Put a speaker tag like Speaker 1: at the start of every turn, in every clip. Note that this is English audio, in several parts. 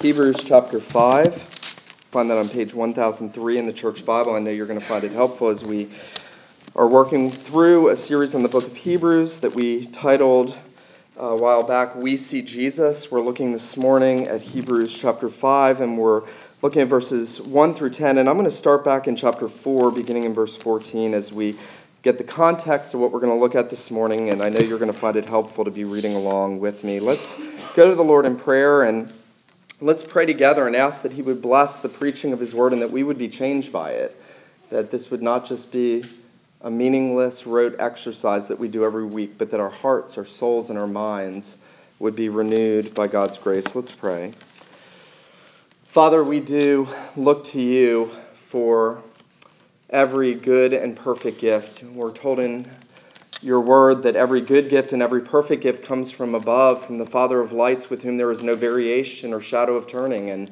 Speaker 1: Hebrews chapter 5. Find that on page 1003 in the Church Bible. I know you're going to find it helpful as we are working through a series on the book of Hebrews that we titled uh, a while back, We See Jesus. We're looking this morning at Hebrews chapter 5, and we're looking at verses 1 through 10. And I'm going to start back in chapter 4, beginning in verse 14, as we get the context of what we're going to look at this morning. And I know you're going to find it helpful to be reading along with me. Let's go to the Lord in prayer and Let's pray together and ask that He would bless the preaching of His word and that we would be changed by it. That this would not just be a meaningless rote exercise that we do every week, but that our hearts, our souls, and our minds would be renewed by God's grace. Let's pray. Father, we do look to you for every good and perfect gift. We're told in your word that every good gift and every perfect gift comes from above, from the Father of lights, with whom there is no variation or shadow of turning. And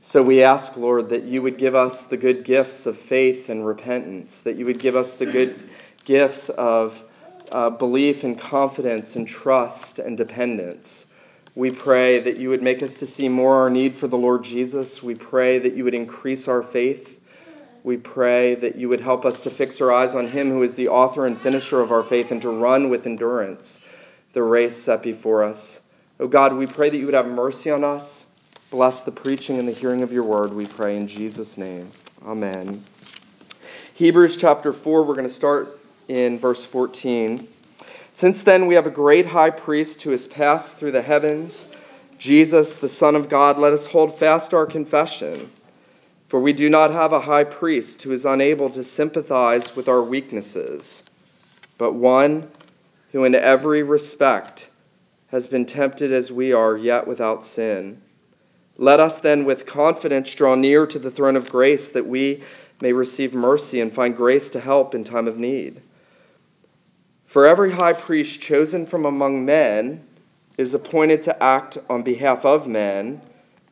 Speaker 1: so we ask, Lord, that you would give us the good gifts of faith and repentance, that you would give us the good gifts of uh, belief and confidence and trust and dependence. We pray that you would make us to see more our need for the Lord Jesus. We pray that you would increase our faith we pray that you would help us to fix our eyes on him who is the author and finisher of our faith and to run with endurance the race set before us. Oh God, we pray that you would have mercy on us. Bless the preaching and the hearing of your word, we pray in Jesus' name. Amen. Hebrews chapter 4, we're going to start in verse 14. Since then, we have a great high priest who has passed through the heavens, Jesus, the Son of God. Let us hold fast our confession. For we do not have a high priest who is unable to sympathize with our weaknesses, but one who in every respect has been tempted as we are, yet without sin. Let us then with confidence draw near to the throne of grace that we may receive mercy and find grace to help in time of need. For every high priest chosen from among men is appointed to act on behalf of men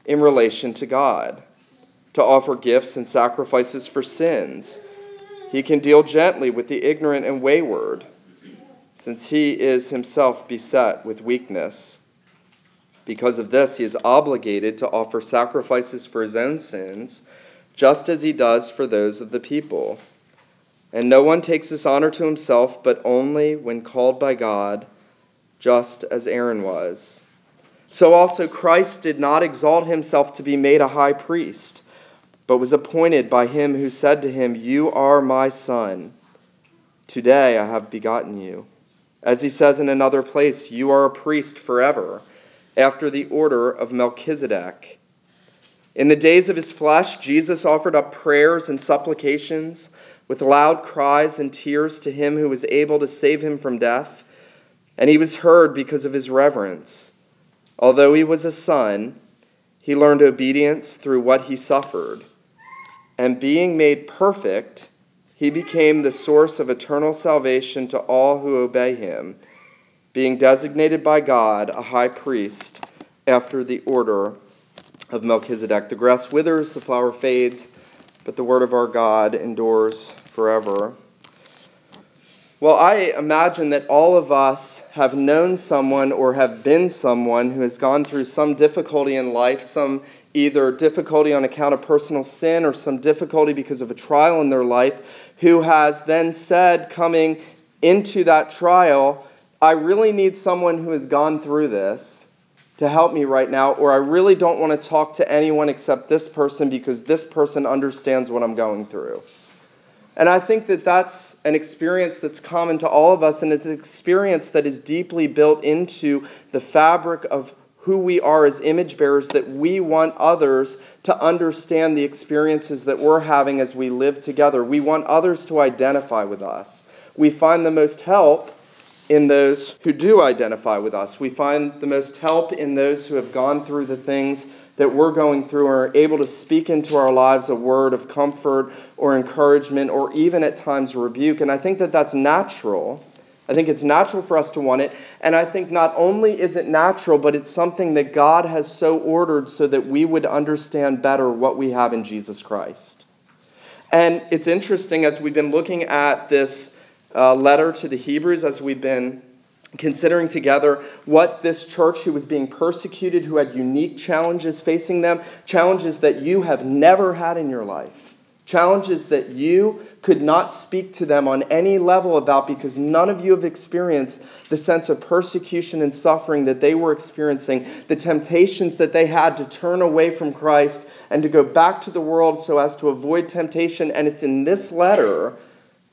Speaker 1: in relation to God to offer gifts and sacrifices for sins. He can deal gently with the ignorant and wayward, since he is himself beset with weakness. Because of this, he is obligated to offer sacrifices for his own sins, just as he does for those of the people. And no one takes this honor to himself, but only when called by God, just as Aaron was. So also Christ did not exalt himself to be made a high priest but was appointed by him who said to him, You are my son. Today I have begotten you. As he says in another place, You are a priest forever, after the order of Melchizedek. In the days of his flesh, Jesus offered up prayers and supplications with loud cries and tears to him who was able to save him from death, and he was heard because of his reverence. Although he was a son, he learned obedience through what he suffered and being made perfect, he became the source of eternal salvation to all who obey him, being designated by God a high priest after the order of Melchizedek. The grass withers, the flower fades, but the word of our God endures forever. Well, I imagine that all of us have known someone or have been someone who has gone through some difficulty in life, some either difficulty on account of personal sin or some difficulty because of a trial in their life, who has then said, coming into that trial, I really need someone who has gone through this to help me right now, or I really don't want to talk to anyone except this person because this person understands what I'm going through. And I think that that's an experience that's common to all of us, and it's an experience that is deeply built into the fabric of who we are as image bearers, that we want others to understand the experiences that we're having as we live together. We want others to identify with us. We find the most help in those who do identify with us. We find the most help in those who have gone through the things that we're going through and are able to speak into our lives a word of comfort or encouragement or even at times rebuke. And I think that that's natural I think it's natural for us to want it. And I think not only is it natural, but it's something that God has so ordered so that we would understand better what we have in Jesus Christ. And it's interesting as we've been looking at this uh, letter to the Hebrews, as we've been considering together what this church who was being persecuted, who had unique challenges facing them, challenges that you have never had in your life, challenges that you could not speak to them on any level about because none of you have experienced the sense of persecution and suffering that they were experiencing, the temptations that they had to turn away from Christ and to go back to the world so as to avoid temptation. And it's in this letter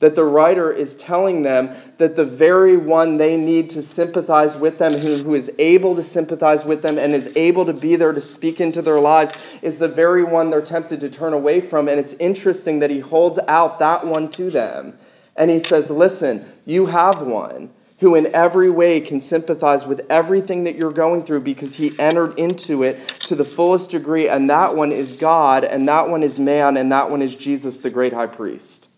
Speaker 1: that the writer is telling them that the very one they need to sympathize with them, who, who is able to sympathize with them and is able to be there to speak into their lives, is the very one they're tempted to turn away from. And it's interesting that he holds out that one to them. And he says, Listen, you have one who in every way can sympathize with everything that you're going through because he entered into it to the fullest degree. And that one is God, and that one is man, and that one is Jesus, the great high priest.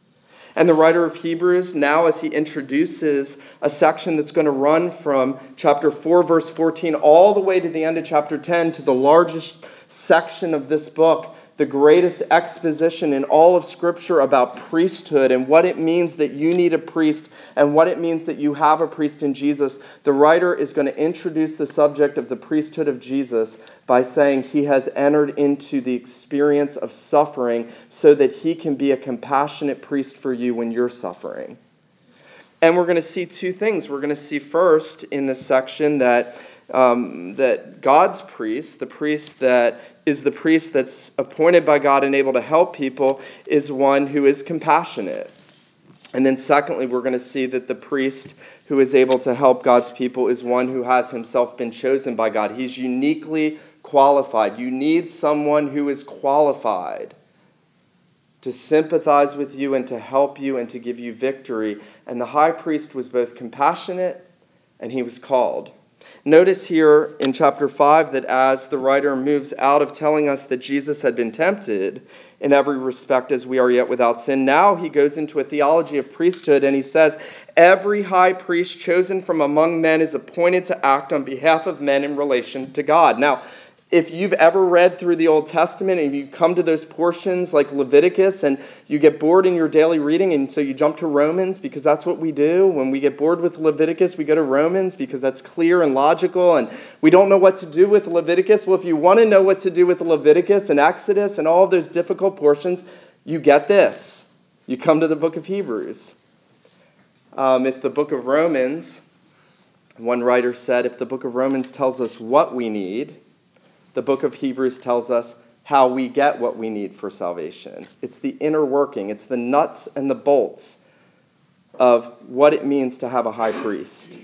Speaker 1: And the writer of Hebrews, now as he introduces a section that's going to run from chapter 4, verse 14, all the way to the end of chapter 10, to the largest section of this book, the greatest exposition in all of Scripture about priesthood and what it means that you need a priest and what it means that you have a priest in Jesus, the writer is going to introduce the subject of the priesthood of Jesus by saying he has entered into the experience of suffering so that he can be a compassionate priest for you when you're suffering. And we're going to see two things. We're going to see first in this section that. Um, that God's priest, the priest that is the priest that's appointed by God and able to help people, is one who is compassionate. And then, secondly, we're going to see that the priest who is able to help God's people is one who has himself been chosen by God. He's uniquely qualified. You need someone who is qualified to sympathize with you and to help you and to give you victory. And the high priest was both compassionate and he was called. Notice here in chapter 5 that as the writer moves out of telling us that Jesus had been tempted in every respect as we are yet without sin, now he goes into a theology of priesthood and he says, Every high priest chosen from among men is appointed to act on behalf of men in relation to God. Now, if you've ever read through the Old Testament and you come to those portions like Leviticus and you get bored in your daily reading and so you jump to Romans because that's what we do. When we get bored with Leviticus, we go to Romans because that's clear and logical and we don't know what to do with Leviticus. Well, if you want to know what to do with Leviticus and Exodus and all of those difficult portions, you get this. You come to the book of Hebrews. Um, if the book of Romans, one writer said, if the book of Romans tells us what we need, the book of Hebrews tells us how we get what we need for salvation. It's the inner working, it's the nuts and the bolts of what it means to have a high priest.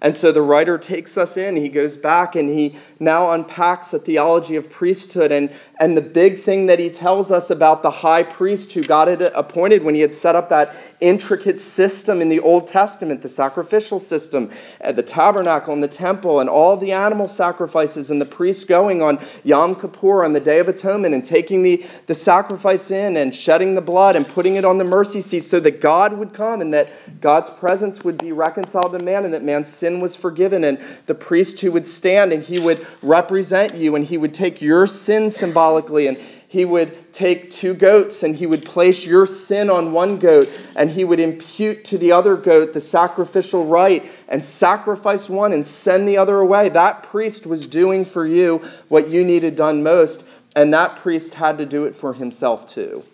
Speaker 1: And so the writer takes us in. He goes back and he now unpacks a theology of priesthood. And, and the big thing that he tells us about the high priest who God had appointed when he had set up that intricate system in the Old Testament, the sacrificial system, uh, the tabernacle and the temple, and all the animal sacrifices, and the priest going on Yom Kippur on the Day of Atonement and taking the, the sacrifice in and shedding the blood and putting it on the mercy seat so that God would come and that God's presence would be reconciled to man and that man's sin sin was forgiven, and the priest who would stand and he would represent you, and he would take your sin symbolically, and he would take two goats and he would place your sin on one goat and he would impute to the other goat the sacrificial rite and sacrifice one and send the other away. That priest was doing for you what you needed done most, and that priest had to do it for himself too.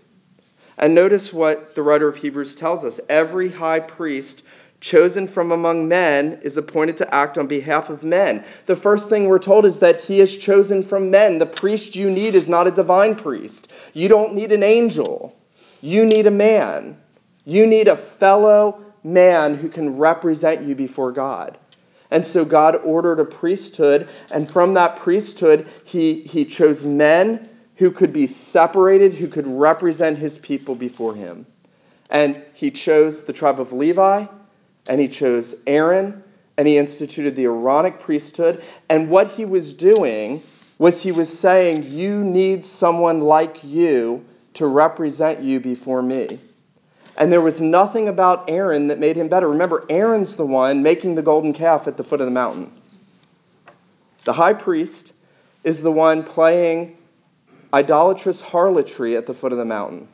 Speaker 1: And notice what the writer of Hebrews tells us every high priest chosen from among men, is appointed to act on behalf of men. The first thing we're told is that he is chosen from men. The priest you need is not a divine priest. You don't need an angel. You need a man. You need a fellow man who can represent you before God. And so God ordered a priesthood, and from that priesthood, he, he chose men who could be separated, who could represent his people before him. And he chose the tribe of Levi, and he chose Aaron and he instituted the Aaronic priesthood. And what he was doing was he was saying, You need someone like you to represent you before me. And there was nothing about Aaron that made him better. Remember, Aaron's the one making the golden calf at the foot of the mountain. The high priest is the one playing idolatrous harlotry at the foot of the mountain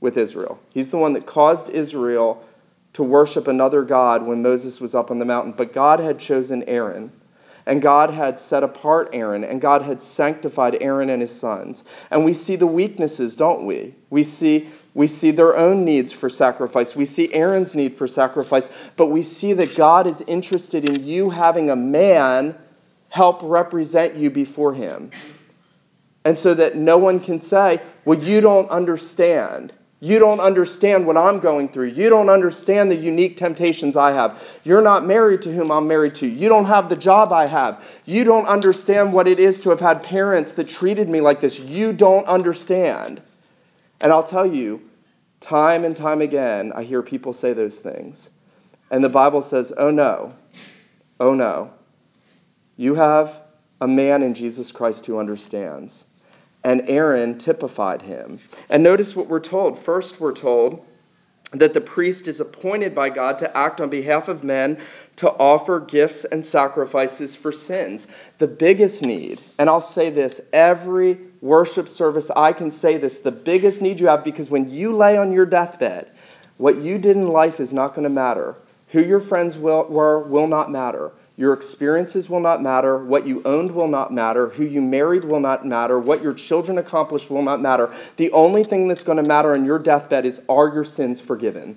Speaker 1: with Israel. He's the one that caused Israel to worship another God when Moses was up on the mountain, but God had chosen Aaron. And God had set apart Aaron, and God had sanctified Aaron and his sons. And we see the weaknesses, don't we? We see, we see their own needs for sacrifice. We see Aaron's need for sacrifice, but we see that God is interested in you having a man help represent you before him. And so that no one can say, well, you don't understand. You don't understand what I'm going through. You don't understand the unique temptations I have. You're not married to whom I'm married to. You don't have the job I have. You don't understand what it is to have had parents that treated me like this. You don't understand. And I'll tell you, time and time again, I hear people say those things. And the Bible says, oh no, oh no. You have a man in Jesus Christ who understands and Aaron typified him. And notice what we're told. First, we're told that the priest is appointed by God to act on behalf of men to offer gifts and sacrifices for sins. The biggest need, and I'll say this every worship service, I can say this the biggest need you have because when you lay on your deathbed, what you did in life is not going to matter. Who your friends will, were will not matter. Your experiences will not matter. What you owned will not matter. Who you married will not matter. What your children accomplished will not matter. The only thing that's going to matter on your deathbed is are your sins forgiven?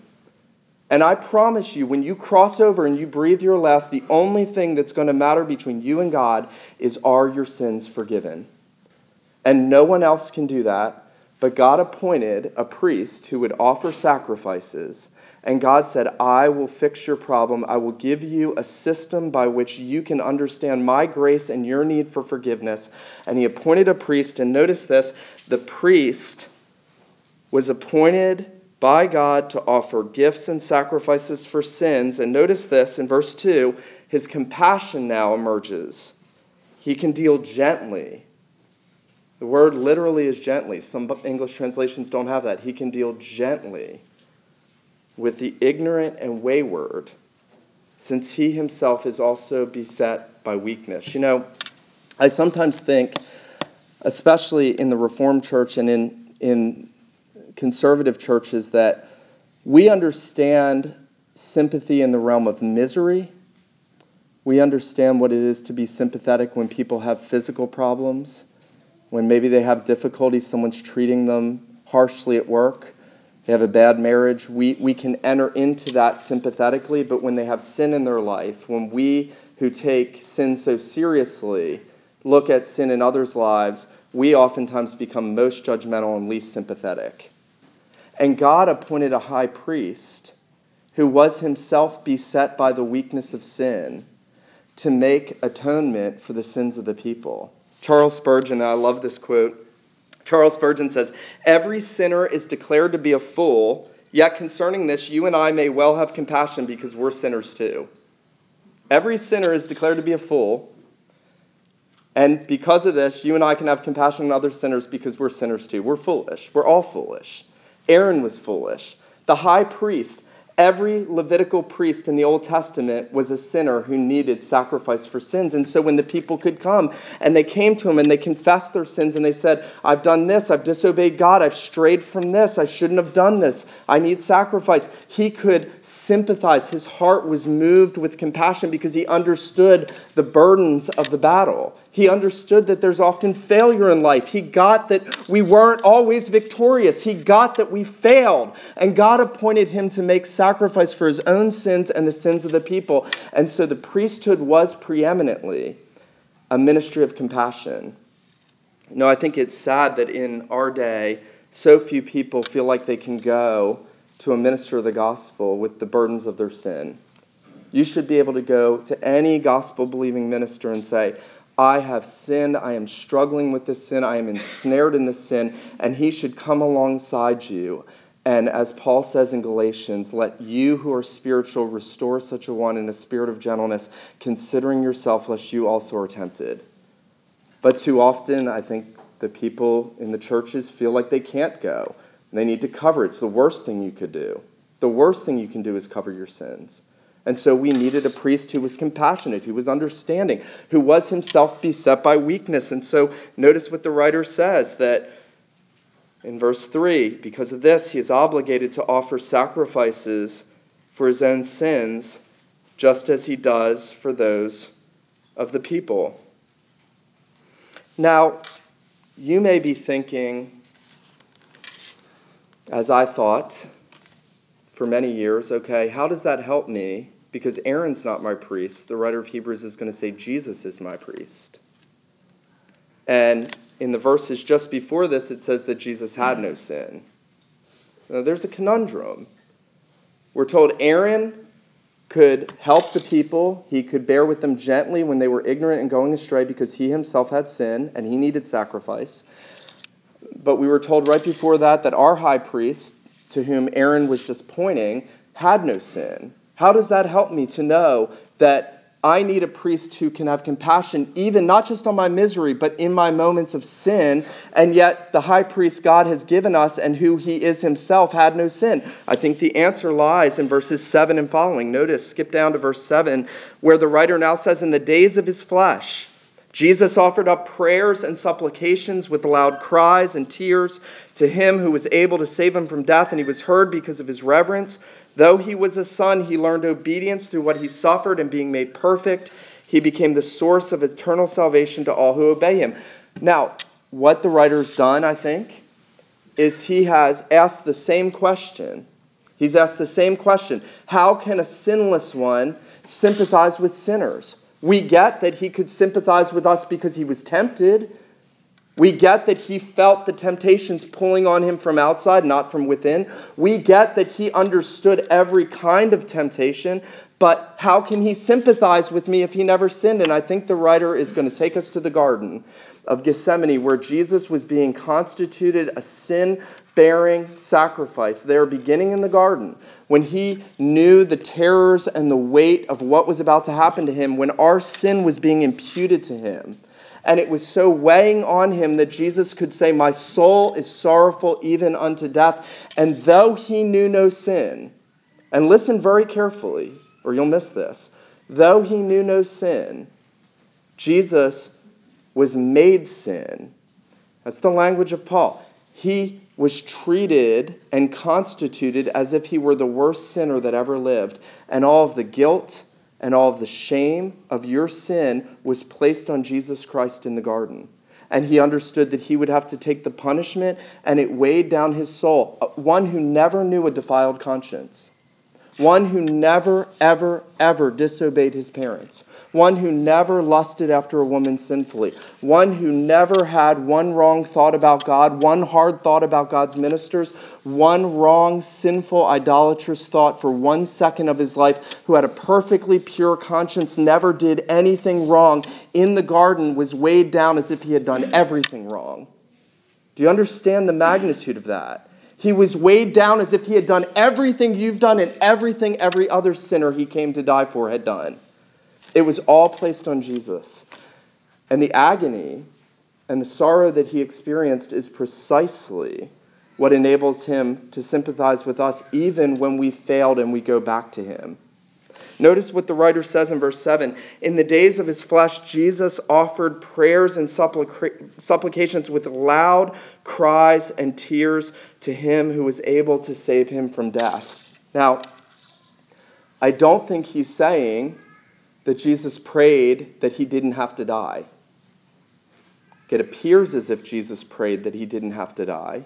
Speaker 1: And I promise you, when you cross over and you breathe your last, the only thing that's going to matter between you and God is are your sins forgiven? And no one else can do that. But God appointed a priest who would offer sacrifices and God said, I will fix your problem. I will give you a system by which you can understand my grace and your need for forgiveness. And he appointed a priest. And notice this the priest was appointed by God to offer gifts and sacrifices for sins. And notice this in verse 2 his compassion now emerges. He can deal gently. The word literally is gently. Some English translations don't have that. He can deal gently with the ignorant and wayward, since he himself is also beset by weakness. You know, I sometimes think, especially in the Reformed Church and in, in conservative churches, that we understand sympathy in the realm of misery. We understand what it is to be sympathetic when people have physical problems, when maybe they have difficulty, someone's treating them harshly at work they have a bad marriage, we, we can enter into that sympathetically, but when they have sin in their life, when we who take sin so seriously look at sin in others' lives, we oftentimes become most judgmental and least sympathetic. And God appointed a high priest who was himself beset by the weakness of sin to make atonement for the sins of the people. Charles Spurgeon, I love this quote Charles Spurgeon says, Every sinner is declared to be a fool, yet concerning this, you and I may well have compassion because we're sinners too. Every sinner is declared to be a fool, and because of this, you and I can have compassion on other sinners because we're sinners too. We're foolish. We're all foolish. Aaron was foolish. The high priest Every Levitical priest in the Old Testament was a sinner who needed sacrifice for sins. And so when the people could come and they came to him and they confessed their sins and they said, I've done this, I've disobeyed God, I've strayed from this, I shouldn't have done this, I need sacrifice, he could sympathize. His heart was moved with compassion because he understood the burdens of the battle. He understood that there's often failure in life. He got that we weren't always victorious. He got that we failed. And God appointed him to make sacrifice for his own sins and the sins of the people. And so the priesthood was preeminently a ministry of compassion. Know, I think it's sad that in our day, so few people feel like they can go to a minister of the gospel with the burdens of their sin. You should be able to go to any gospel believing minister and say, I have sinned. I am struggling with this sin. I am ensnared in this sin. And he should come alongside you. And as Paul says in Galatians, let you who are spiritual restore such a one in a spirit of gentleness, considering yourself, lest you also are tempted. But too often, I think the people in the churches feel like they can't go. They need to cover. It's the worst thing you could do. The worst thing you can do is cover your sins. And so we needed a priest who was compassionate, who was understanding, who was himself beset by weakness. And so notice what the writer says that in verse 3 because of this, he is obligated to offer sacrifices for his own sins, just as he does for those of the people. Now, you may be thinking, as I thought for many years, okay, how does that help me? Because Aaron's not my priest. The writer of Hebrews is going to say Jesus is my priest. And in the verses just before this, it says that Jesus had no sin. Now, there's a conundrum. We're told Aaron could help the people, he could bear with them gently when they were ignorant and going astray because he himself had sin and he needed sacrifice. But we were told right before that that our high priest, to whom Aaron was just pointing, had no sin. How does that help me to know that I need a priest who can have compassion, even not just on my misery, but in my moments of sin. And yet, the high priest God has given us and who he is himself had no sin. I think the answer lies in verses 7 and following. Notice, skip down to verse 7, where the writer now says, In the days of his flesh, Jesus offered up prayers and supplications with loud cries and tears to him who was able to save him from death, and he was heard because of his reverence. Though he was a son, he learned obedience through what he suffered, and being made perfect, he became the source of eternal salvation to all who obey him. Now, what the writer's done, I think, is he has asked the same question. He's asked the same question How can a sinless one sympathize with sinners? We get that he could sympathize with us because he was tempted. We get that he felt the temptations pulling on him from outside, not from within. We get that he understood every kind of temptation, but how can he sympathize with me if he never sinned? And I think the writer is going to take us to the Garden of Gethsemane, where Jesus was being constituted a sin bearing sacrifice there, beginning in the garden, when he knew the terrors and the weight of what was about to happen to him, when our sin was being imputed to him. And it was so weighing on him that Jesus could say, My soul is sorrowful even unto death. And though he knew no sin, and listen very carefully, or you'll miss this, though he knew no sin, Jesus was made sin. That's the language of Paul. He was treated and constituted as if he were the worst sinner that ever lived. And all of the guilt and all of the shame of your sin was placed on Jesus Christ in the garden. And he understood that he would have to take the punishment, and it weighed down his soul. Uh, one who never knew a defiled conscience one who never, ever, ever disobeyed his parents, one who never lusted after a woman sinfully, one who never had one wrong thought about God, one hard thought about God's ministers, one wrong, sinful, idolatrous thought for one second of his life, who had a perfectly pure conscience, never did anything wrong, in the garden was weighed down as if he had done everything wrong. Do you understand the magnitude of that? He was weighed down as if he had done everything you've done and everything every other sinner he came to die for had done. It was all placed on Jesus. And the agony and the sorrow that he experienced is precisely what enables him to sympathize with us even when we failed and we go back to him. Notice what the writer says in verse 7 In the days of his flesh, Jesus offered prayers and supplica- supplications with loud cries and tears to him who was able to save him from death. Now, I don't think he's saying that Jesus prayed that he didn't have to die. It appears as if Jesus prayed that he didn't have to die.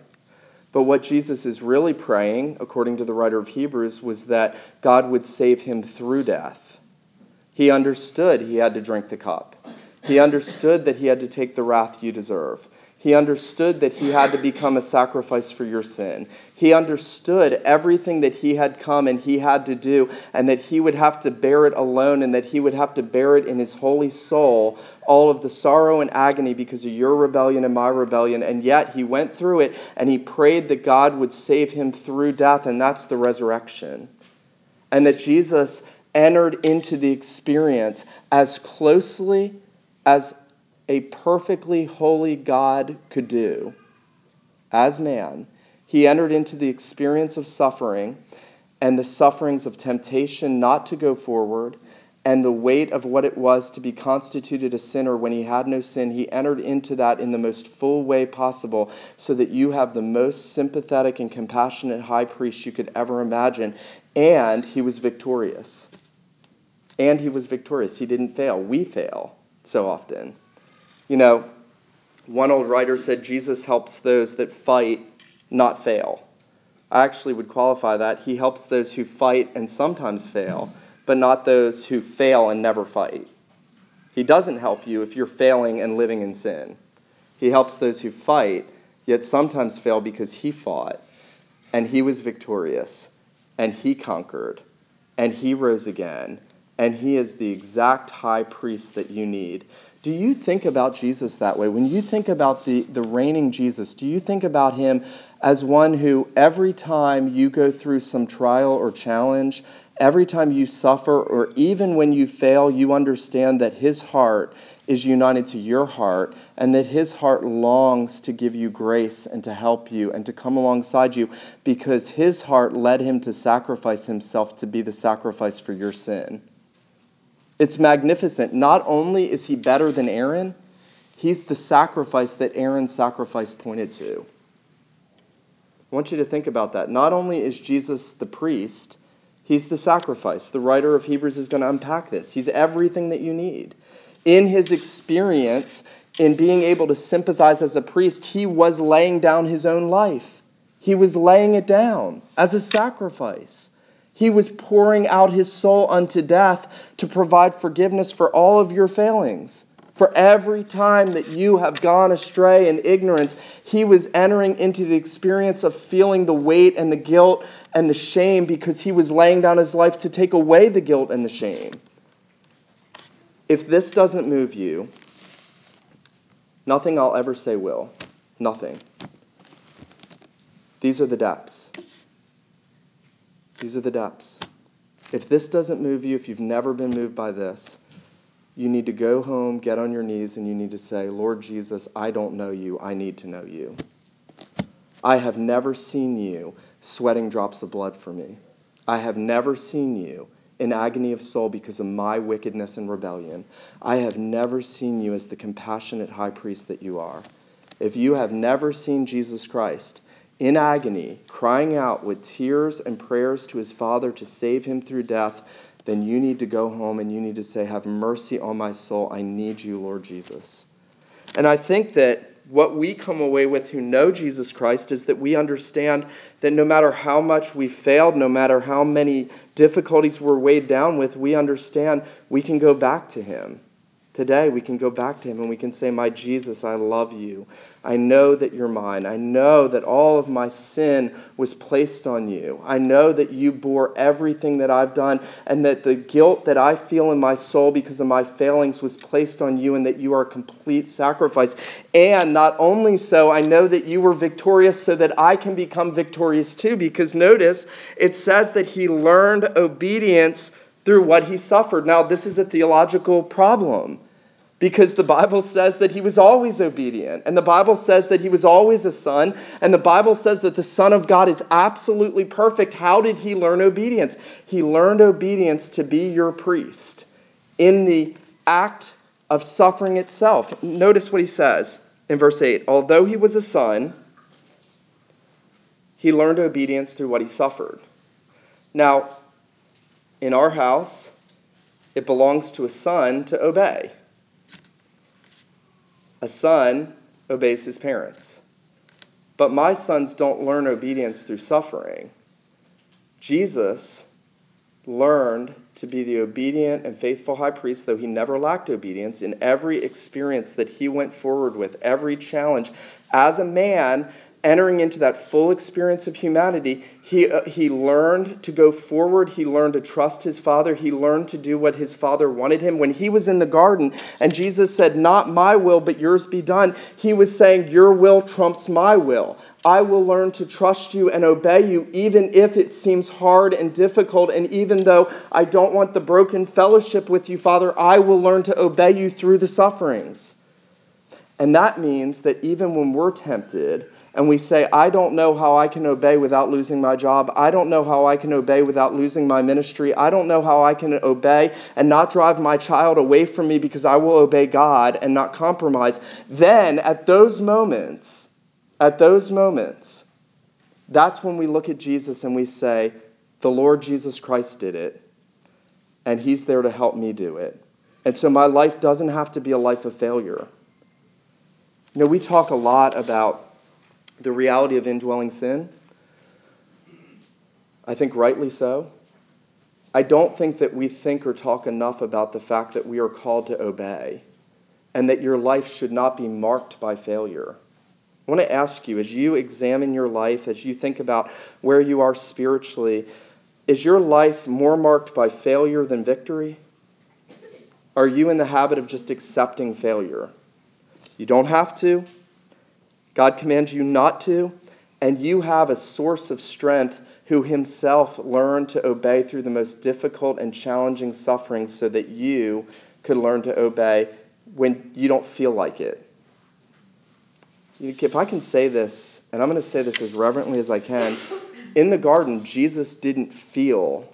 Speaker 1: But what Jesus is really praying, according to the writer of Hebrews, was that God would save him through death. He understood he had to drink the cup. He understood that he had to take the wrath you deserve. He understood that he had to become a sacrifice for your sin. He understood everything that he had come and he had to do, and that he would have to bear it alone, and that he would have to bear it in his holy soul, all of the sorrow and agony because of your rebellion and my rebellion. And yet he went through it and he prayed that God would save him through death, and that's the resurrection. And that Jesus entered into the experience as closely as a perfectly holy God could do as man, he entered into the experience of suffering and the sufferings of temptation not to go forward and the weight of what it was to be constituted a sinner when he had no sin, he entered into that in the most full way possible so that you have the most sympathetic and compassionate high priest you could ever imagine. And he was victorious. And he was victorious. He didn't fail. We fail so often. You know, one old writer said Jesus helps those that fight not fail. I actually would qualify that. He helps those who fight and sometimes fail but not those who fail and never fight. He doesn't help you if you're failing and living in sin. He helps those who fight, yet sometimes fail because he fought, and he was victorious, and he conquered, and he rose again, and he is the exact high priest that you need. Do you think about Jesus that way? When you think about the, the reigning Jesus, do you think about him as one who, every time you go through some trial or challenge, every time you suffer or even when you fail, you understand that His heart is united to your heart and that His heart longs to give you grace and to help you and to come alongside you because His heart led Him to sacrifice Himself to be the sacrifice for your sin. It's magnificent. Not only is He better than Aaron, He's the sacrifice that Aaron's sacrifice pointed to. I want you to think about that. Not only is Jesus the priest, He's the sacrifice. The writer of Hebrews is going to unpack this. He's everything that you need. In his experience, in being able to sympathize as a priest, he was laying down his own life. He was laying it down as a sacrifice. He was pouring out his soul unto death to provide forgiveness for all of your failings. For every time that you have gone astray in ignorance, he was entering into the experience of feeling the weight and the guilt and the shame because he was laying down his life to take away the guilt and the shame. If this doesn't move you, nothing I'll ever say will. Nothing. These are the depths. These are the depths. If this doesn't move you, if you've never been moved by this, you need to go home, get on your knees, and you need to say, Lord Jesus, I don't know you. I need to know you. I have never seen you sweating drops of blood for me. I have never seen you in agony of soul because of my wickedness and rebellion. I have never seen you as the compassionate high priest that you are. If you have never seen Jesus Christ in agony, crying out with tears and prayers to his Father to save him through death, then you need to go home and you need to say, Have mercy on my soul. I need you, Lord Jesus. And I think that what we come away with who know Jesus Christ is that we understand that no matter how much we failed, no matter how many difficulties we're weighed down with, we understand we can go back to Him. Today, we can go back to Him and we can say, My Jesus, I love you. I know that you're mine. I know that all of my sin was placed on you. I know that you bore everything that I've done and that the guilt that I feel in my soul because of my failings was placed on you and that you are a complete sacrifice. And not only so, I know that you were victorious so that I can become victorious too because notice it says that He learned obedience through what he suffered. Now, this is a theological problem because the Bible says that he was always obedient, and the Bible says that he was always a son, and the Bible says that the Son of God is absolutely perfect. How did he learn obedience? He learned obedience to be your priest in the act of suffering itself. Notice what he says in verse 8 although he was a son, he learned obedience through what he suffered. Now, in our house, it belongs to a son to obey. A son obeys his parents. But my sons don't learn obedience through suffering. Jesus learned to be the obedient and faithful high priest, though he never lacked obedience in every experience that he went forward with, every challenge. As a man, entering into that full experience of humanity, he, uh, he learned to go forward. He learned to trust his father. He learned to do what his father wanted him. When he was in the garden and Jesus said, Not my will, but yours be done, he was saying, Your will trumps my will. I will learn to trust you and obey you, even if it seems hard and difficult. And even though I don't want the broken fellowship with you, Father, I will learn to obey you through the sufferings. And that means that even when we're tempted and we say, I don't know how I can obey without losing my job, I don't know how I can obey without losing my ministry, I don't know how I can obey and not drive my child away from me because I will obey God and not compromise, then at those moments, at those moments, that's when we look at Jesus and we say, The Lord Jesus Christ did it, and He's there to help me do it. And so my life doesn't have to be a life of failure. You know, we talk a lot about the reality of indwelling sin. I think rightly so. I don't think that we think or talk enough about the fact that we are called to obey and that your life should not be marked by failure. I want to ask you, as you examine your life, as you think about where you are spiritually, is your life more marked by failure than victory? Are you in the habit of just accepting failure? You don't have to. God commands you not to. And you have a source of strength who himself learned to obey through the most difficult and challenging suffering so that you could learn to obey when you don't feel like it. If I can say this, and I'm going to say this as reverently as I can, in the garden, Jesus didn't feel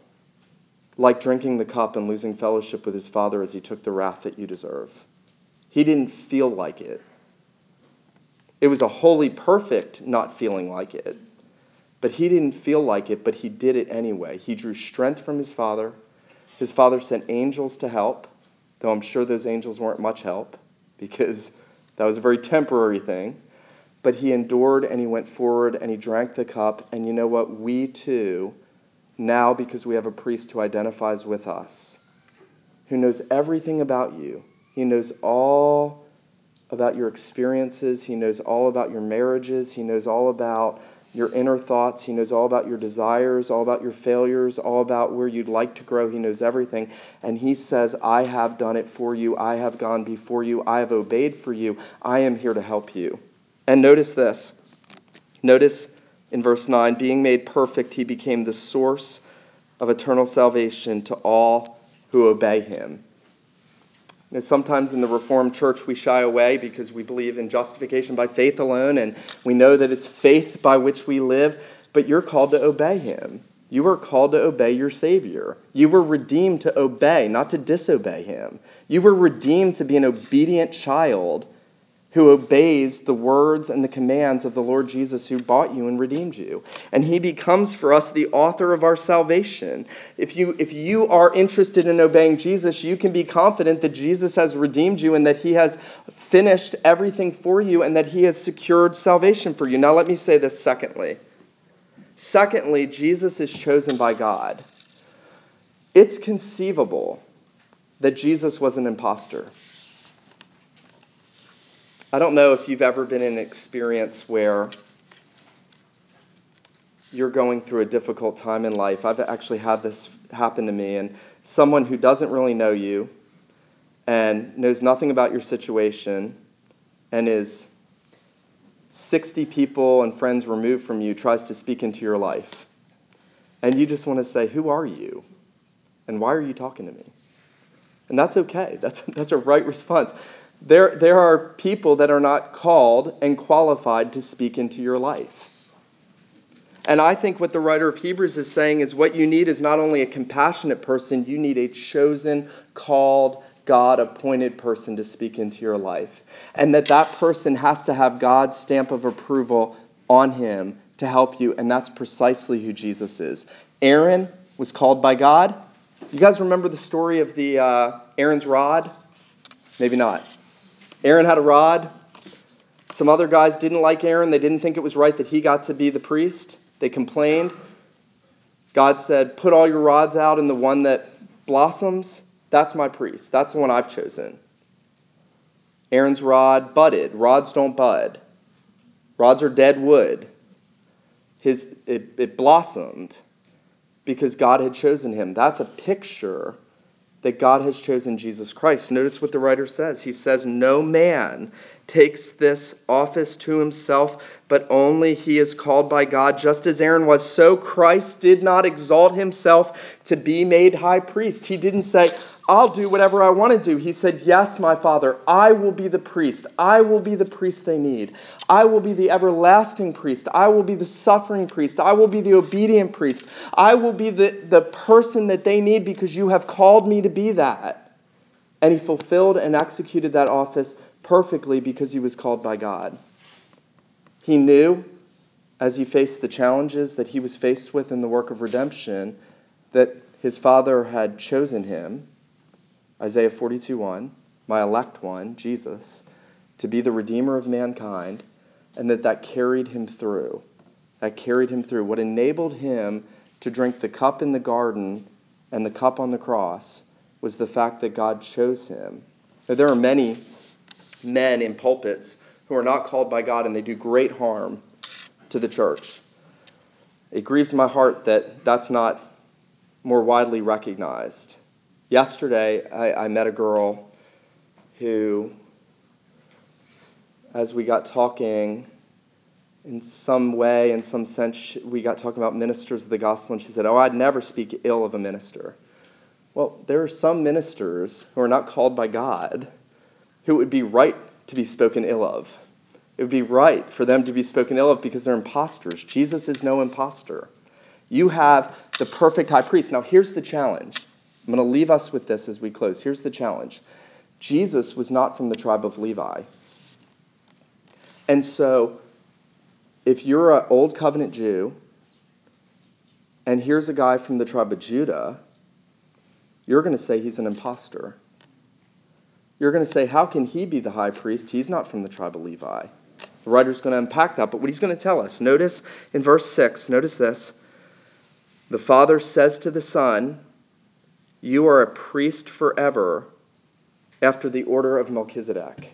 Speaker 1: like drinking the cup and losing fellowship with his Father as he took the wrath that you deserve. He didn't feel like it. It was a wholly perfect not feeling like it. But he didn't feel like it, but he did it anyway. He drew strength from his Father. His Father sent angels to help, though I'm sure those angels weren't much help because that was a very temporary thing. But he endured and he went forward and he drank the cup. And you know what? We too now because we have a priest who identifies with us, who knows everything about you. He knows all about your experiences, He knows all about your marriages, He knows all about your inner thoughts, He knows all about your desires, all about your failures, all about where you'd like to grow. He knows everything. And He says, I have done it for you, I have gone before you, I have obeyed for you, I am here to help you. And notice this. Notice in verse 9, being made perfect, he became the source of eternal salvation to all who obey him. You know, sometimes in the Reformed Church we shy away because we believe in justification by faith alone, and we know that it's faith by which we live, but you're called to obey him. You are called to obey your Savior. You were redeemed to obey, not to disobey him. You were redeemed to be an obedient child who obeys the words and the commands of the Lord Jesus who bought you and redeemed you. And he becomes for us the author of our salvation. If you, if you are interested in obeying Jesus, you can be confident that Jesus has redeemed you and that he has finished everything for you and that he has secured salvation for you. Now, let me say this secondly. Secondly, Jesus is chosen by God. It's conceivable that Jesus was an impostor. I don't know if you've ever been in an experience where you're going through a difficult time in life. I've actually had this happen to me, and someone who doesn't really know you and knows nothing about your situation and is 60 people and friends removed from you tries to speak into your life. And you just want to say, Who are you? And why are you talking to me? And that's okay. That's, that's a right response. There, there are people that are not called and qualified to speak into your life. And I think what the writer of Hebrews is saying is what you need is not only a compassionate person, you need a chosen, called, God appointed person to speak into your life. And that that person has to have God's stamp of approval on him to help you. And that's precisely who Jesus is. Aaron was called by God. You guys remember the story of the uh, Aaron's rod? Maybe not. Aaron had a rod. Some other guys didn't like Aaron. They didn't think it was right that he got to be the priest. They complained. God said, Put all your rods out, and the one that blossoms, that's my priest. That's the one I've chosen. Aaron's rod budded. Rods don't bud, rods are dead wood. His, it, it blossomed because God had chosen him. That's a picture that God has chosen Jesus Christ. Notice what the writer says. He says, No man takes this office to himself, but only he is called by God, just as Aaron was. So Christ did not exalt himself to be made high priest. He didn't say, I'll do whatever I want to do. He said, Yes, my Father, I will be the priest. I will be the priest they need. I will be the everlasting priest. I will be the suffering priest. I will be the obedient priest. I will be the, the person that they need because you have called me to be that. And he fulfilled and executed that office perfectly because he was called by God. He knew as he faced the challenges that he was faced with in the work of redemption that his Father had chosen him Isaiah 42 1, my elect one, Jesus, to be the Redeemer of mankind, and that that carried him through. That carried him through. What enabled him to drink the cup in the garden and the cup on the cross was the fact that God chose him. Now, there are many men in pulpits who are not called by God and they do great harm to the church. It grieves my heart that that's not more widely recognized. Yesterday, I, I met a girl who, as we got talking, in some way, in some sense, we got talking about ministers of the gospel, and she said, Oh, I'd never speak ill of a minister. Well, there are some ministers who are not called by God who it would be right to be spoken ill of. It would be right for them to be spoken ill of because they're imposters. Jesus is no impostor. You have the perfect high priest. Now, here's the challenge I'm going to leave us with this as we close. Here's the challenge Jesus was not from the tribe of Levi. And so, if you're an old covenant Jew, and here's a guy from the tribe of Judah, you're going to say he's an impostor. You're going to say, How can he be the high priest? He's not from the tribe of Levi. The writer's going to unpack that, but what he's going to tell us, notice in verse 6, notice this. The Father says to the Son, you are a priest forever after the order of Melchizedek.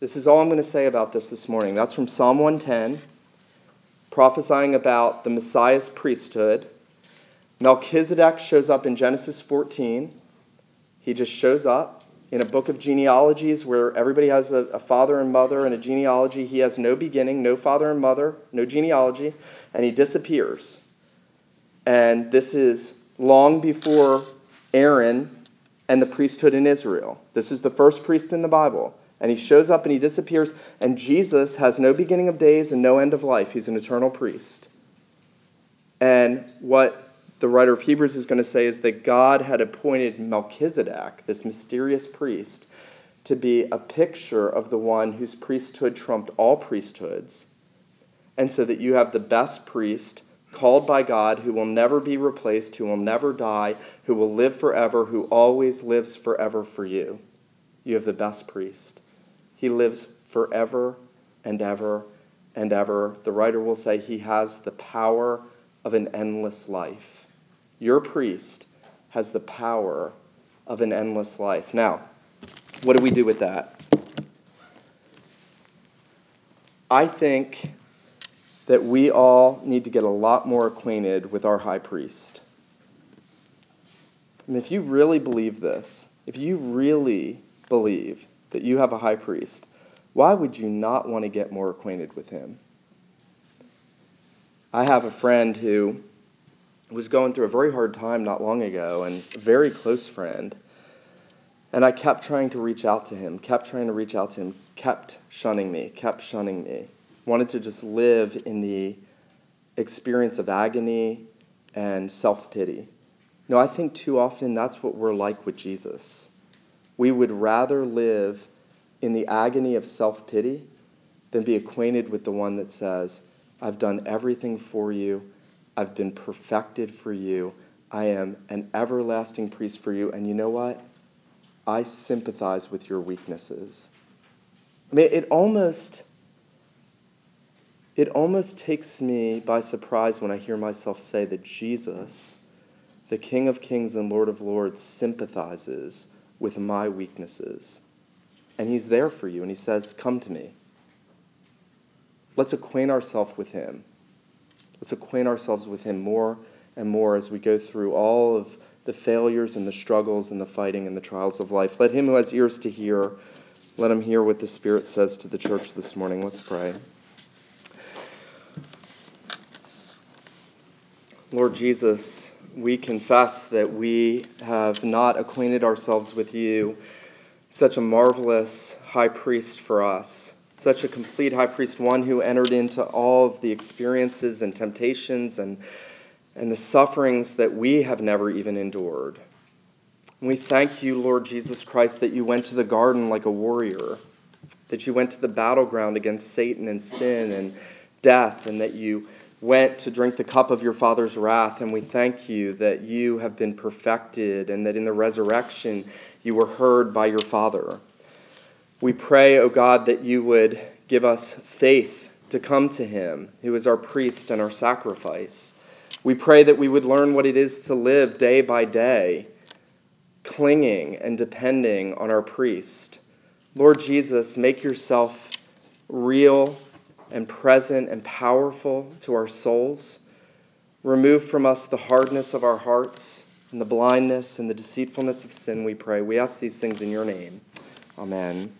Speaker 1: This is all I'm going to say about this this morning. That's from Psalm 110, prophesying about the Messiah's priesthood. Melchizedek shows up in Genesis 14. He just shows up in a book of genealogies where everybody has a, a, father and mother and a genealogy. He has no beginning, no father and mother, no genealogy, and he disappears. And this is long before Aaron and the priesthood in Israel. This is the first priest in the Bible. And he shows up and he disappears, and Jesus has no beginning of days and no end of life. He's an eternal priest. And what the writer of Hebrews is going to say is that God had appointed Melchizedek, this mysterious priest, to be a picture of the one whose priesthood trumped all priesthoods. And so that you have the best priest called by God, who will never be replaced, who will never die, who will live forever, who always lives forever for you. You have the best priest. He lives forever and ever and ever. The writer will say he has the power of an endless life. Your priest has the power of an endless life. Now, what do we do with that? I think that we all need to get a lot more acquainted with our high priest. And if you really believe this, if you really believe that you have a high priest, why would you not want to get more acquainted with him? I have a friend who was going through a very hard time not long ago, and a very close friend. And I kept trying to reach out to him, kept trying to reach out to him, kept shunning me, kept shunning me wanted to just live in the experience of agony and self pity. No, I think too often that's what we're like with Jesus. We would rather live in the agony of self pity than be acquainted with the one that says, I've done everything for you, I've been perfected for you, I am an everlasting priest for you, and you know what? I sympathize with your weaknesses. I mean, it almost it almost takes me by surprise when I hear myself say that Jesus, the King of Kings and Lord of Lords, sympathizes with my weaknesses. And He's there for you, and He says, Come to me. Let's acquaint ourselves with Him. Let's acquaint ourselves with Him more and more as we go through all of the failures and the struggles and the fighting and the trials of life. Let him who has ears to hear, let him hear what the Spirit says to the church this morning. Let's pray. Lord Jesus, we confess that we have not acquainted ourselves with you, such a marvelous high priest for us, such a complete high priest, one who entered into all of the experiences and temptations and, and the sufferings that we have never even endured. We thank you, Lord Jesus Christ, that you went to the garden like a warrior, that you went to the battleground against Satan and sin and death, and that you went to drink the cup of your Father's wrath. And we thank you that you have been perfected and that in the resurrection you were heard by your Father. We pray, O oh God, that you would give us faith to come to him, who is our priest and our sacrifice. We pray that we would learn what it is to live day by day clinging and depending on our priest. Lord Jesus, make yourself real and present and powerful to our souls. Remove from us the hardness of our hearts and the blindness and the deceitfulness of sin, we pray. We ask these things in your name. Amen.